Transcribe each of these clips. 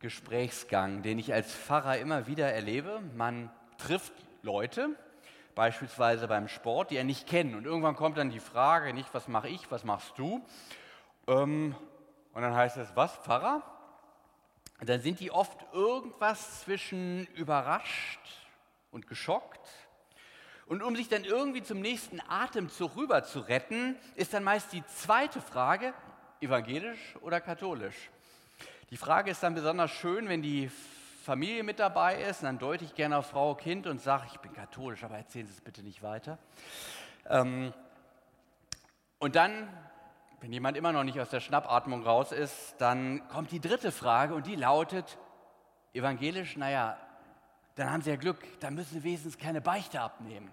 Gesprächsgang, den ich als Pfarrer immer wieder erlebe. Man trifft Leute, beispielsweise beim Sport, die er nicht kennen. Und irgendwann kommt dann die Frage, nicht, was mache ich, was machst du? Ähm, und dann heißt es, was, Pfarrer? Und dann sind die oft irgendwas zwischen überrascht und geschockt. Und um sich dann irgendwie zum nächsten Atemzug rüber zu retten, ist dann meist die zweite Frage, evangelisch oder katholisch? Die Frage ist dann besonders schön, wenn die Familie mit dabei ist. Dann deute ich gerne auf Frau, Kind und sage, ich bin katholisch, aber erzählen Sie es bitte nicht weiter. Ähm, und dann, wenn jemand immer noch nicht aus der Schnappatmung raus ist, dann kommt die dritte Frage und die lautet, evangelisch, naja, dann haben Sie ja Glück, dann müssen Sie wenigstens keine Beichte abnehmen.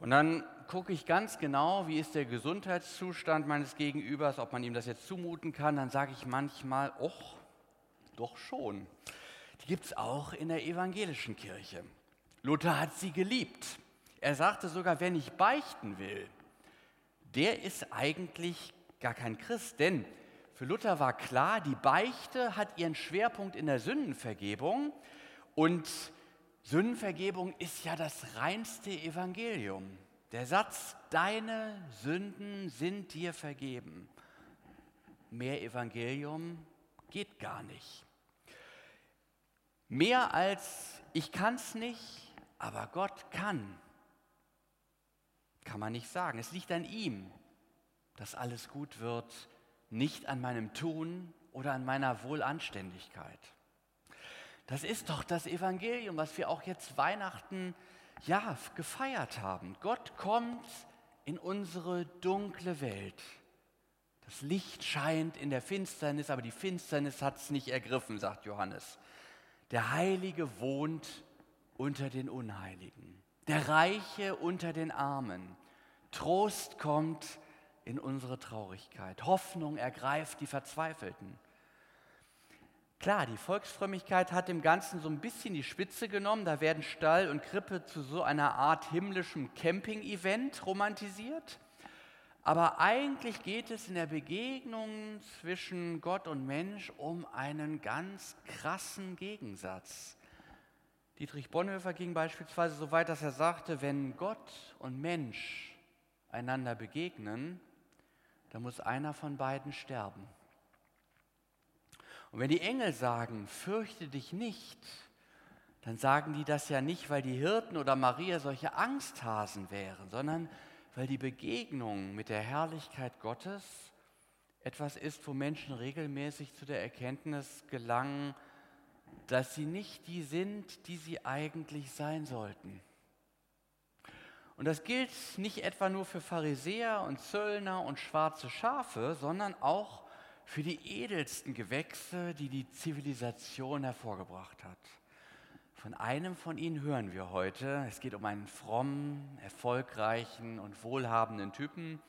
Und dann gucke ich ganz genau, wie ist der Gesundheitszustand meines Gegenübers, ob man ihm das jetzt zumuten kann. Dann sage ich manchmal, och, doch schon. Die gibt es auch in der evangelischen Kirche. Luther hat sie geliebt. Er sagte sogar, wer nicht beichten will, der ist eigentlich gar kein Christ. Denn für Luther war klar, die Beichte hat ihren Schwerpunkt in der Sündenvergebung und Sündenvergebung ist ja das reinste Evangelium. Der Satz, deine Sünden sind dir vergeben. Mehr Evangelium geht gar nicht. Mehr als ich kann es nicht, aber Gott kann, kann man nicht sagen. Es liegt an ihm, dass alles gut wird, nicht an meinem Tun oder an meiner Wohlanständigkeit. Das ist doch das Evangelium, was wir auch jetzt Weihnachten ja gefeiert haben. Gott kommt in unsere dunkle Welt. Das Licht scheint in der Finsternis, aber die Finsternis hat es nicht ergriffen, sagt Johannes. Der Heilige wohnt unter den Unheiligen, der Reiche unter den Armen. Trost kommt in unsere Traurigkeit. Hoffnung ergreift die Verzweifelten. Klar, die Volksfrömmigkeit hat dem Ganzen so ein bisschen die Spitze genommen. Da werden Stall und Krippe zu so einer Art himmlischem Camping-Event romantisiert. Aber eigentlich geht es in der Begegnung zwischen Gott und Mensch um einen ganz krassen Gegensatz. Dietrich Bonhoeffer ging beispielsweise so weit, dass er sagte, wenn Gott und Mensch einander begegnen, dann muss einer von beiden sterben. Und wenn die Engel sagen, fürchte dich nicht, dann sagen die das ja nicht, weil die Hirten oder Maria solche Angsthasen wären, sondern weil die Begegnung mit der Herrlichkeit Gottes etwas ist, wo Menschen regelmäßig zu der Erkenntnis gelangen, dass sie nicht die sind, die sie eigentlich sein sollten. Und das gilt nicht etwa nur für Pharisäer und Zöllner und schwarze Schafe, sondern auch für die edelsten Gewächse, die die Zivilisation hervorgebracht hat. Von einem von ihnen hören wir heute. Es geht um einen frommen, erfolgreichen und wohlhabenden Typen.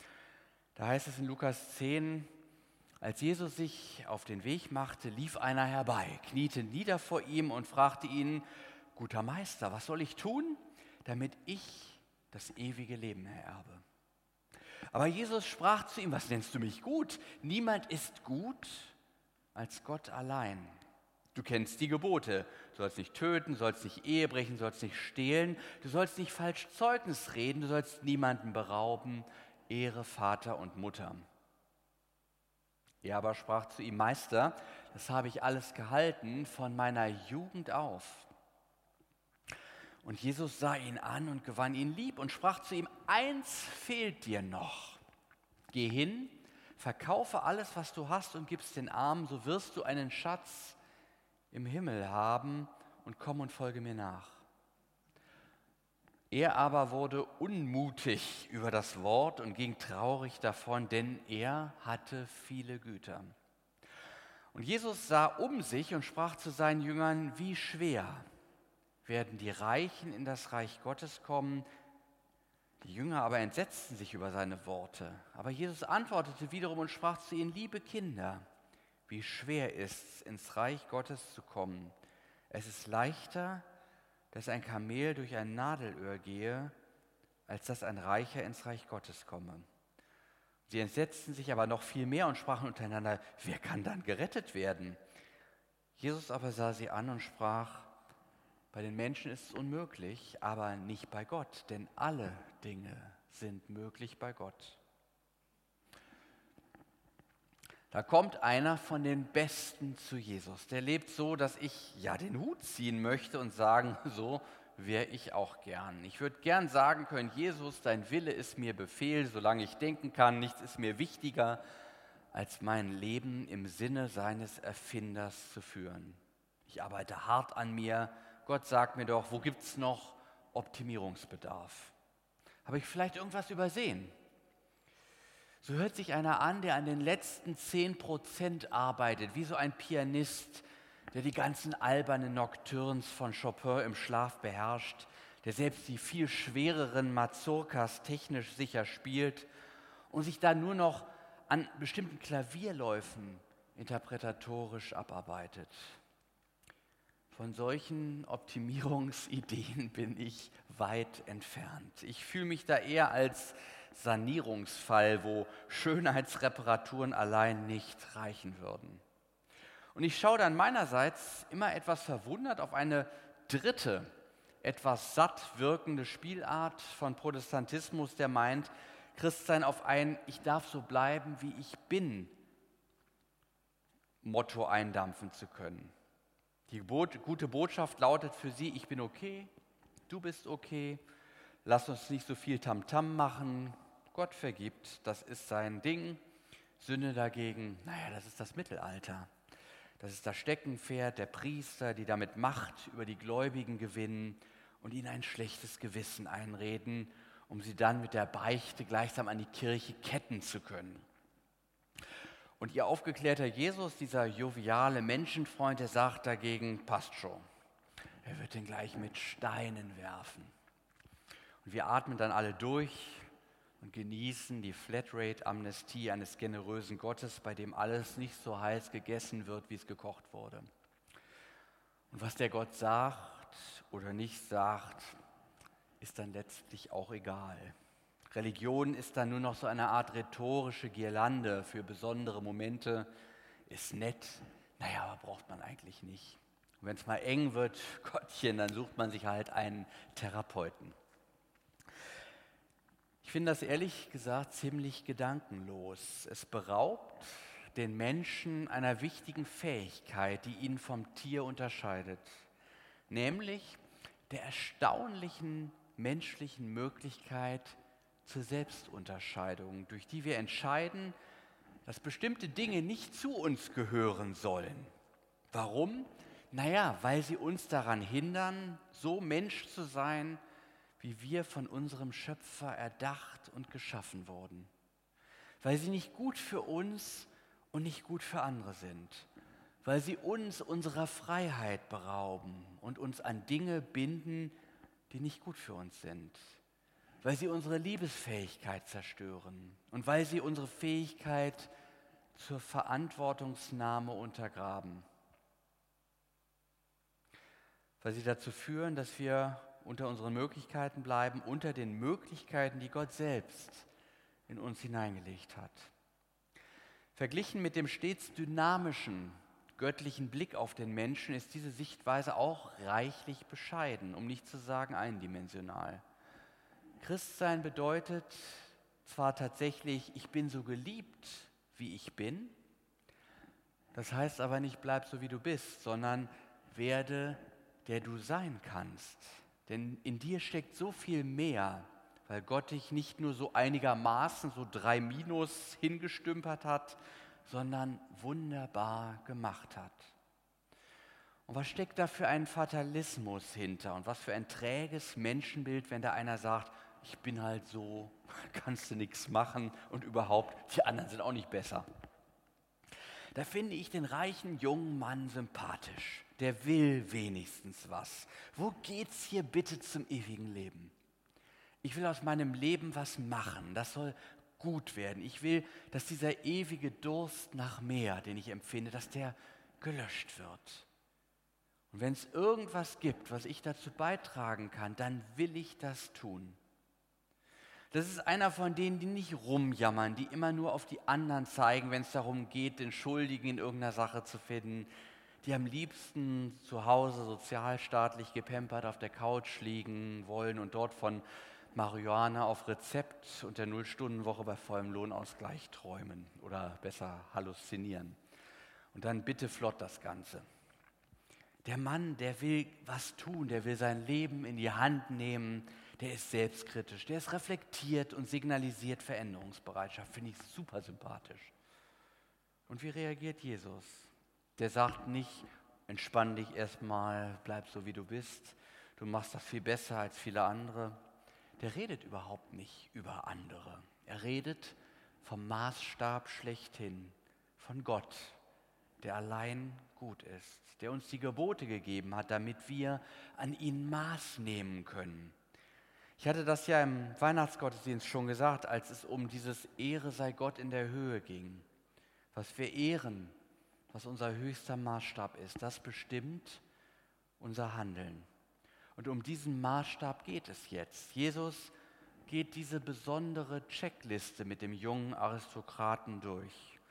Da heißt es in Lukas 10, als Jesus sich auf den Weg machte, lief einer herbei, kniete nieder vor ihm und fragte ihn, guter Meister, was soll ich tun, damit ich das ewige Leben ererbe? Aber Jesus sprach zu ihm, was nennst du mich gut? Niemand ist gut als Gott allein. Du kennst die Gebote. Du sollst nicht töten, sollst nicht Ehe brechen, sollst nicht stehlen, du sollst nicht falsch Zeugnis reden, du sollst niemanden berauben. Ehre Vater und Mutter. Er aber sprach zu ihm, Meister, das habe ich alles gehalten von meiner Jugend auf. Und Jesus sah ihn an und gewann ihn lieb und sprach zu ihm, eins fehlt dir noch. Geh hin, verkaufe alles, was du hast und gibst den Armen, so wirst du einen Schatz im Himmel haben und komm und folge mir nach. Er aber wurde unmutig über das Wort und ging traurig davon, denn er hatte viele Güter. Und Jesus sah um sich und sprach zu seinen Jüngern, wie schwer werden die Reichen in das Reich Gottes kommen. Die Jünger aber entsetzten sich über seine Worte. Aber Jesus antwortete wiederum und sprach zu ihnen, liebe Kinder, wie schwer ist es, ins Reich Gottes zu kommen. Es ist leichter, dass ein Kamel durch ein Nadelöhr gehe, als dass ein Reicher ins Reich Gottes komme. Sie entsetzten sich aber noch viel mehr und sprachen untereinander, wer kann dann gerettet werden? Jesus aber sah sie an und sprach, bei den Menschen ist es unmöglich, aber nicht bei Gott, denn alle Dinge sind möglich bei Gott. Da kommt einer von den Besten zu Jesus. Der lebt so, dass ich ja den Hut ziehen möchte und sagen, so wäre ich auch gern. Ich würde gern sagen können, Jesus, dein Wille ist mir Befehl, solange ich denken kann. Nichts ist mir wichtiger, als mein Leben im Sinne seines Erfinders zu führen. Ich arbeite hart an mir. Gott sagt mir doch, wo gibt es noch Optimierungsbedarf? Habe ich vielleicht irgendwas übersehen? So hört sich einer an, der an den letzten 10% arbeitet, wie so ein Pianist, der die ganzen albernen Nocturnes von Chopin im Schlaf beherrscht, der selbst die viel schwereren Mazurkas technisch sicher spielt und sich dann nur noch an bestimmten Klavierläufen interpretatorisch abarbeitet. Von solchen Optimierungsideen bin ich weit entfernt. Ich fühle mich da eher als Sanierungsfall, wo Schönheitsreparaturen allein nicht reichen würden. Und ich schaue dann meinerseits immer etwas verwundert auf eine dritte, etwas satt wirkende Spielart von Protestantismus, der meint, Christsein auf ein Ich darf so bleiben, wie ich bin Motto eindampfen zu können. Die gute Botschaft lautet für sie, ich bin okay, du bist okay, lass uns nicht so viel Tamtam -Tam machen, Gott vergibt, das ist sein Ding. Sünde dagegen, naja, das ist das Mittelalter. Das ist das Steckenpferd der Priester, die damit Macht über die Gläubigen gewinnen und ihnen ein schlechtes Gewissen einreden, um sie dann mit der Beichte gleichsam an die Kirche ketten zu können. Und ihr aufgeklärter Jesus, dieser joviale Menschenfreund, der sagt dagegen, passt schon. Er wird den gleich mit Steinen werfen. Und wir atmen dann alle durch und genießen die Flatrate-Amnestie eines generösen Gottes, bei dem alles nicht so heiß gegessen wird, wie es gekocht wurde. Und was der Gott sagt oder nicht sagt, ist dann letztlich auch egal. Religion ist dann nur noch so eine Art rhetorische Girlande für besondere Momente. Ist nett, naja, aber braucht man eigentlich nicht. Und wenn es mal eng wird, Gottchen, dann sucht man sich halt einen Therapeuten. Ich finde das ehrlich gesagt ziemlich gedankenlos. Es beraubt den Menschen einer wichtigen Fähigkeit, die ihn vom Tier unterscheidet, nämlich der erstaunlichen menschlichen Möglichkeit, zur Selbstunterscheidung, durch die wir entscheiden, dass bestimmte Dinge nicht zu uns gehören sollen. Warum? Naja, weil sie uns daran hindern, so Mensch zu sein, wie wir von unserem Schöpfer erdacht und geschaffen wurden. Weil sie nicht gut für uns und nicht gut für andere sind. Weil sie uns unserer Freiheit berauben und uns an Dinge binden, die nicht gut für uns sind weil sie unsere Liebesfähigkeit zerstören und weil sie unsere Fähigkeit zur Verantwortungsnahme untergraben. Weil sie dazu führen, dass wir unter unseren Möglichkeiten bleiben, unter den Möglichkeiten, die Gott selbst in uns hineingelegt hat. Verglichen mit dem stets dynamischen, göttlichen Blick auf den Menschen ist diese Sichtweise auch reichlich bescheiden, um nicht zu sagen eindimensional. Christsein bedeutet zwar tatsächlich, ich bin so geliebt, wie ich bin, das heißt aber nicht, bleib so, wie du bist, sondern werde, der du sein kannst. Denn in dir steckt so viel mehr, weil Gott dich nicht nur so einigermaßen, so drei Minus hingestümpert hat, sondern wunderbar gemacht hat. Und was steckt da für ein Fatalismus hinter und was für ein träges Menschenbild, wenn da einer sagt, ich bin halt so, kannst du nichts machen und überhaupt, die anderen sind auch nicht besser. Da finde ich den reichen jungen Mann sympathisch. Der will wenigstens was. Wo geht's hier bitte zum ewigen Leben? Ich will aus meinem Leben was machen. Das soll gut werden. Ich will, dass dieser ewige Durst nach mehr, den ich empfinde, dass der gelöscht wird. Und wenn es irgendwas gibt, was ich dazu beitragen kann, dann will ich das tun. Das ist einer von denen, die nicht rumjammern, die immer nur auf die anderen zeigen, wenn es darum geht, den Schuldigen in irgendeiner Sache zu finden. die am liebsten zu Hause sozialstaatlich gepempert auf der Couch liegen wollen und dort von Marihuana auf Rezept und der Nullstundenwoche bei vollem Lohnausgleich träumen oder besser halluzinieren. Und dann bitte flott das Ganze. Der Mann, der will was tun, der will sein Leben in die Hand nehmen, der ist selbstkritisch, der ist reflektiert und signalisiert Veränderungsbereitschaft. Finde ich super sympathisch. Und wie reagiert Jesus? Der sagt nicht, entspann dich erstmal, bleib so wie du bist, du machst das viel besser als viele andere. Der redet überhaupt nicht über andere. Er redet vom Maßstab schlechthin, von Gott, der allein gut ist, der uns die Gebote gegeben hat, damit wir an ihn Maß nehmen können. Ich hatte das ja im Weihnachtsgottesdienst schon gesagt, als es um dieses Ehre sei Gott in der Höhe ging. Was wir ehren, was unser höchster Maßstab ist, das bestimmt unser Handeln. Und um diesen Maßstab geht es jetzt. Jesus geht diese besondere Checkliste mit dem jungen Aristokraten durch.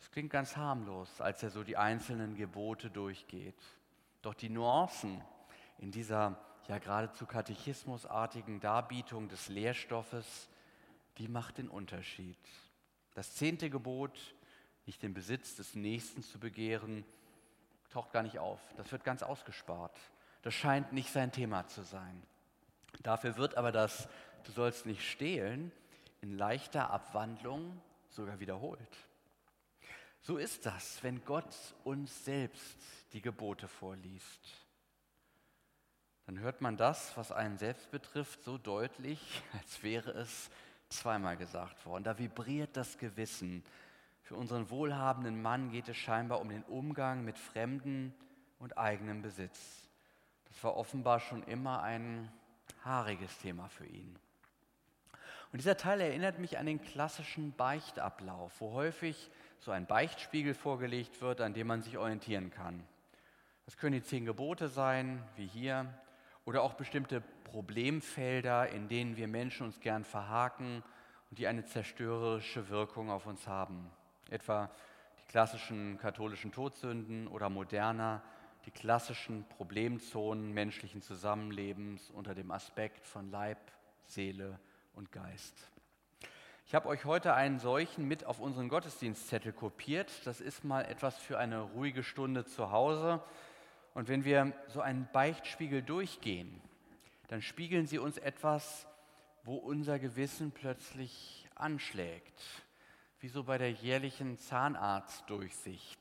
Es klingt ganz harmlos, als er so die einzelnen Gebote durchgeht. Doch die Nuancen in dieser ja geradezu katechismusartigen Darbietung des Lehrstoffes, die macht den Unterschied. Das zehnte Gebot, nicht den Besitz des Nächsten zu begehren, taucht gar nicht auf. Das wird ganz ausgespart. Das scheint nicht sein Thema zu sein. Dafür wird aber das, du sollst nicht stehlen, in leichter Abwandlung sogar wiederholt. So ist das, wenn Gott uns selbst die Gebote vorliest. Dann hört man das, was einen selbst betrifft, so deutlich, als wäre es zweimal gesagt worden. Da vibriert das Gewissen. Für unseren wohlhabenden Mann geht es scheinbar um den Umgang mit Fremden und eigenem Besitz. Das war offenbar schon immer ein haariges Thema für ihn. Und dieser Teil erinnert mich an den klassischen Beichtablauf, wo häufig so ein Beichtspiegel vorgelegt wird, an dem man sich orientieren kann. Das können die zehn Gebote sein, wie hier, oder auch bestimmte Problemfelder, in denen wir Menschen uns gern verhaken und die eine zerstörerische Wirkung auf uns haben. Etwa die klassischen katholischen Todsünden oder moderner, die klassischen Problemzonen menschlichen Zusammenlebens unter dem Aspekt von Leib, Seele und Geist. Ich habe euch heute einen solchen mit auf unseren Gottesdienstzettel kopiert. Das ist mal etwas für eine ruhige Stunde zu Hause. Und wenn wir so einen Beichtspiegel durchgehen, dann spiegeln sie uns etwas, wo unser Gewissen plötzlich anschlägt, wie so bei der jährlichen Zahnarztdurchsicht.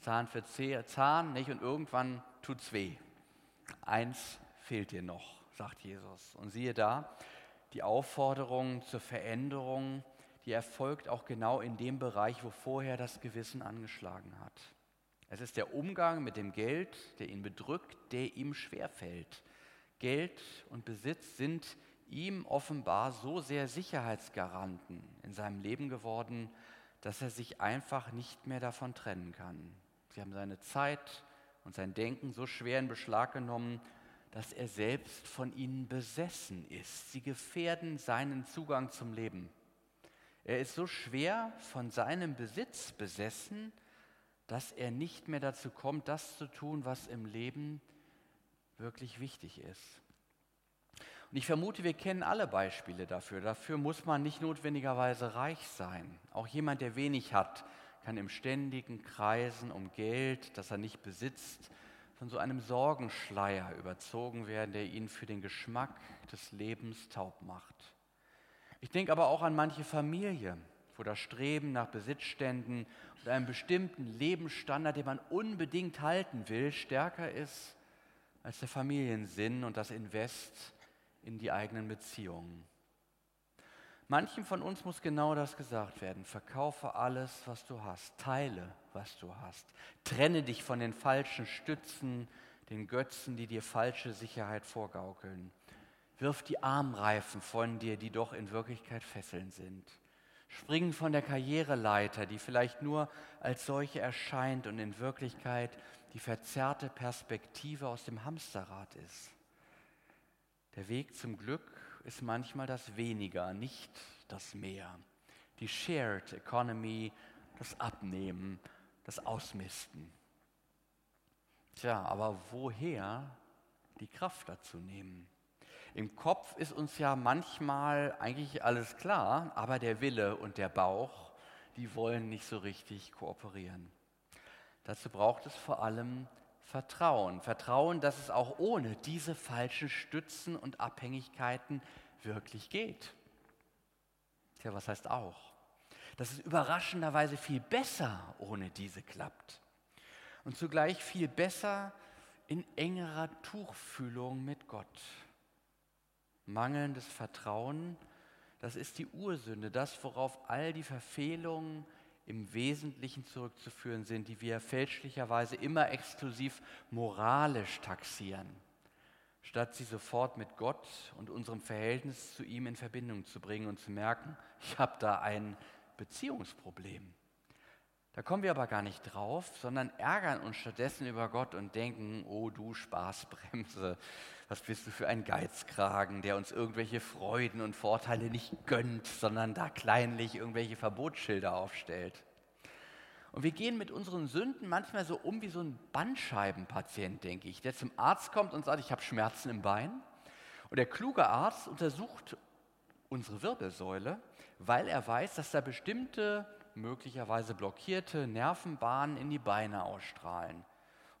Zahn für Zahn, nicht? Und irgendwann tut's weh. Eins fehlt dir noch, sagt Jesus. Und siehe da, die Aufforderung zur Veränderung, die erfolgt auch genau in dem Bereich, wo vorher das Gewissen angeschlagen hat. Es ist der Umgang mit dem Geld, der ihn bedrückt, der ihm schwerfällt. Geld und Besitz sind ihm offenbar so sehr Sicherheitsgaranten in seinem Leben geworden, dass er sich einfach nicht mehr davon trennen kann. Sie haben seine Zeit und sein Denken so schwer in Beschlag genommen, dass er selbst von ihnen besessen ist. Sie gefährden seinen Zugang zum Leben. Er ist so schwer von seinem Besitz besessen, dass er nicht mehr dazu kommt, das zu tun, was im Leben wirklich wichtig ist. Und ich vermute, wir kennen alle Beispiele dafür. Dafür muss man nicht notwendigerweise reich sein. Auch jemand, der wenig hat, kann im ständigen Kreisen um Geld, das er nicht besitzt, von so einem Sorgenschleier überzogen werden, der ihn für den Geschmack des Lebens taub macht. Ich denke aber auch an manche Familie, wo das Streben nach Besitzständen und einem bestimmten Lebensstandard, den man unbedingt halten will, stärker ist als der Familiensinn und das Invest in die eigenen Beziehungen. Manchen von uns muss genau das gesagt werden. Verkaufe alles, was du hast. Teile, was du hast. Trenne dich von den falschen Stützen, den Götzen, die dir falsche Sicherheit vorgaukeln. Wirf die Armreifen von dir, die doch in Wirklichkeit Fesseln sind. Springen von der Karriereleiter, die vielleicht nur als solche erscheint und in Wirklichkeit die verzerrte Perspektive aus dem Hamsterrad ist. Der Weg zum Glück ist manchmal das Weniger, nicht das Mehr. Die Shared Economy, das Abnehmen, das Ausmisten. Tja, aber woher die Kraft dazu nehmen? Im Kopf ist uns ja manchmal eigentlich alles klar, aber der Wille und der Bauch, die wollen nicht so richtig kooperieren. Dazu braucht es vor allem Vertrauen. Vertrauen, dass es auch ohne diese falschen Stützen und Abhängigkeiten wirklich geht. Tja, was heißt auch? Dass es überraschenderweise viel besser ohne diese klappt. Und zugleich viel besser in engerer Tuchfühlung mit Gott. Mangelndes Vertrauen, das ist die Ursünde, das, worauf all die Verfehlungen im Wesentlichen zurückzuführen sind, die wir fälschlicherweise immer exklusiv moralisch taxieren, statt sie sofort mit Gott und unserem Verhältnis zu ihm in Verbindung zu bringen und zu merken, ich habe da ein Beziehungsproblem. Da kommen wir aber gar nicht drauf, sondern ärgern uns stattdessen über Gott und denken, oh du Spaßbremse, was bist du für ein Geizkragen, der uns irgendwelche Freuden und Vorteile nicht gönnt, sondern da kleinlich irgendwelche Verbotsschilder aufstellt. Und wir gehen mit unseren Sünden manchmal so um wie so ein Bandscheibenpatient, denke ich, der zum Arzt kommt und sagt, ich habe Schmerzen im Bein. Und der kluge Arzt untersucht unsere Wirbelsäule, weil er weiß, dass da bestimmte möglicherweise blockierte Nervenbahnen in die Beine ausstrahlen.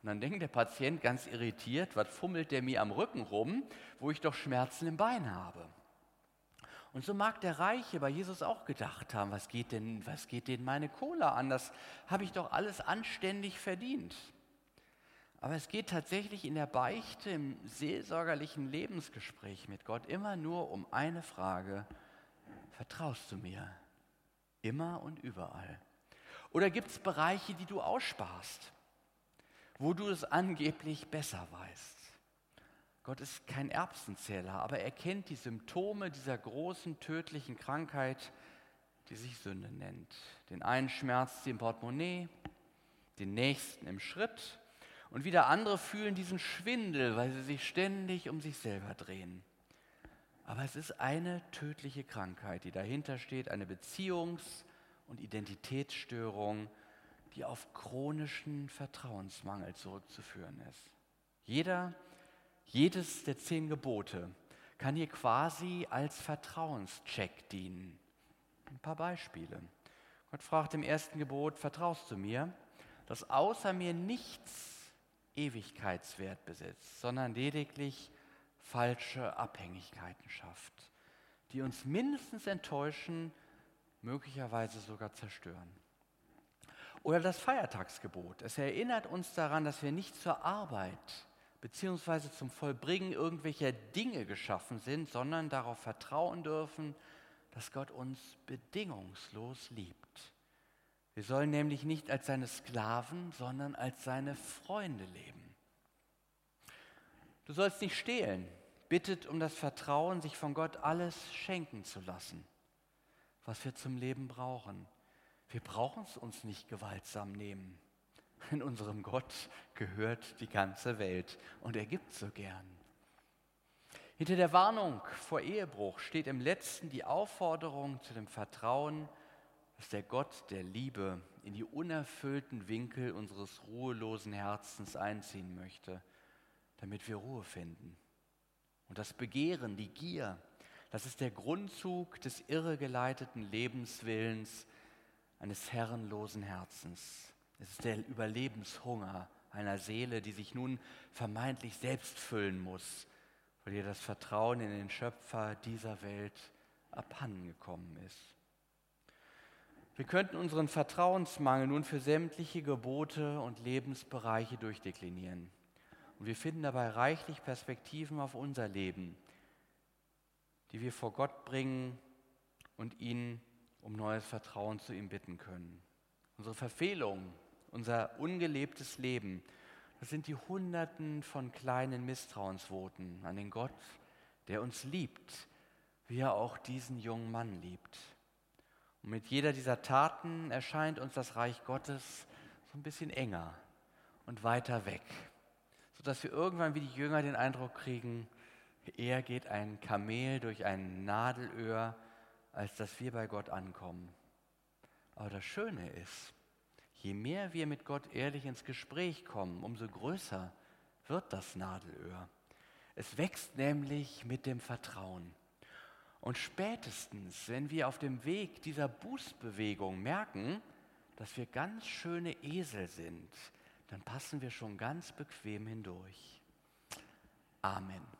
Und dann denkt der Patient ganz irritiert, was fummelt der mir am Rücken rum, wo ich doch Schmerzen im Bein habe. Und so mag der Reiche bei Jesus auch gedacht haben, was geht denn, was geht denn meine Cola an? Das habe ich doch alles anständig verdient. Aber es geht tatsächlich in der Beichte, im seelsorgerlichen Lebensgespräch mit Gott immer nur um eine Frage. Vertraust du mir? Immer und überall. Oder gibt es Bereiche, die du aussparst, wo du es angeblich besser weißt? Gott ist kein Erbsenzähler, aber er kennt die Symptome dieser großen tödlichen Krankheit, die sich Sünde nennt. Den einen schmerzt sie im Portemonnaie, den nächsten im Schritt und wieder andere fühlen diesen Schwindel, weil sie sich ständig um sich selber drehen. Aber es ist eine tödliche Krankheit, die dahinter steht, eine Beziehungs- und Identitätsstörung, die auf chronischen Vertrauensmangel zurückzuführen ist. Jeder, jedes der zehn Gebote kann hier quasi als Vertrauenscheck dienen. Ein paar Beispiele. Gott fragt im ersten Gebot, vertraust du mir, dass außer mir nichts Ewigkeitswert besitzt, sondern lediglich falsche Abhängigkeiten schafft, die uns mindestens enttäuschen, möglicherweise sogar zerstören. Oder das Feiertagsgebot. Es erinnert uns daran, dass wir nicht zur Arbeit bzw. zum Vollbringen irgendwelcher Dinge geschaffen sind, sondern darauf vertrauen dürfen, dass Gott uns bedingungslos liebt. Wir sollen nämlich nicht als seine Sklaven, sondern als seine Freunde leben. Du sollst nicht stehlen, bittet um das Vertrauen, sich von Gott alles schenken zu lassen, was wir zum Leben brauchen. Wir brauchen es uns nicht gewaltsam nehmen. In unserem Gott gehört die ganze Welt und er gibt so gern. Hinter der Warnung vor Ehebruch steht im letzten die Aufforderung zu dem Vertrauen, dass der Gott der Liebe in die unerfüllten Winkel unseres ruhelosen Herzens einziehen möchte, damit wir Ruhe finden. Und das Begehren, die Gier, das ist der Grundzug des irregeleiteten Lebenswillens eines herrenlosen Herzens. Es ist der Überlebenshunger einer Seele, die sich nun vermeintlich selbst füllen muss, weil ihr das Vertrauen in den Schöpfer dieser Welt abhandengekommen ist. Wir könnten unseren Vertrauensmangel nun für sämtliche Gebote und Lebensbereiche durchdeklinieren. Und wir finden dabei reichlich Perspektiven auf unser Leben, die wir vor Gott bringen und ihn um neues Vertrauen zu ihm bitten können. Unsere Verfehlung, unser ungelebtes Leben, das sind die Hunderten von kleinen Misstrauensvoten an den Gott, der uns liebt, wie er auch diesen jungen Mann liebt. Und mit jeder dieser Taten erscheint uns das Reich Gottes so ein bisschen enger und weiter weg sodass wir irgendwann wie die Jünger den Eindruck kriegen, eher geht ein Kamel durch ein Nadelöhr, als dass wir bei Gott ankommen. Aber das Schöne ist, je mehr wir mit Gott ehrlich ins Gespräch kommen, umso größer wird das Nadelöhr. Es wächst nämlich mit dem Vertrauen. Und spätestens, wenn wir auf dem Weg dieser Bußbewegung merken, dass wir ganz schöne Esel sind, dann passen wir schon ganz bequem hindurch. Amen.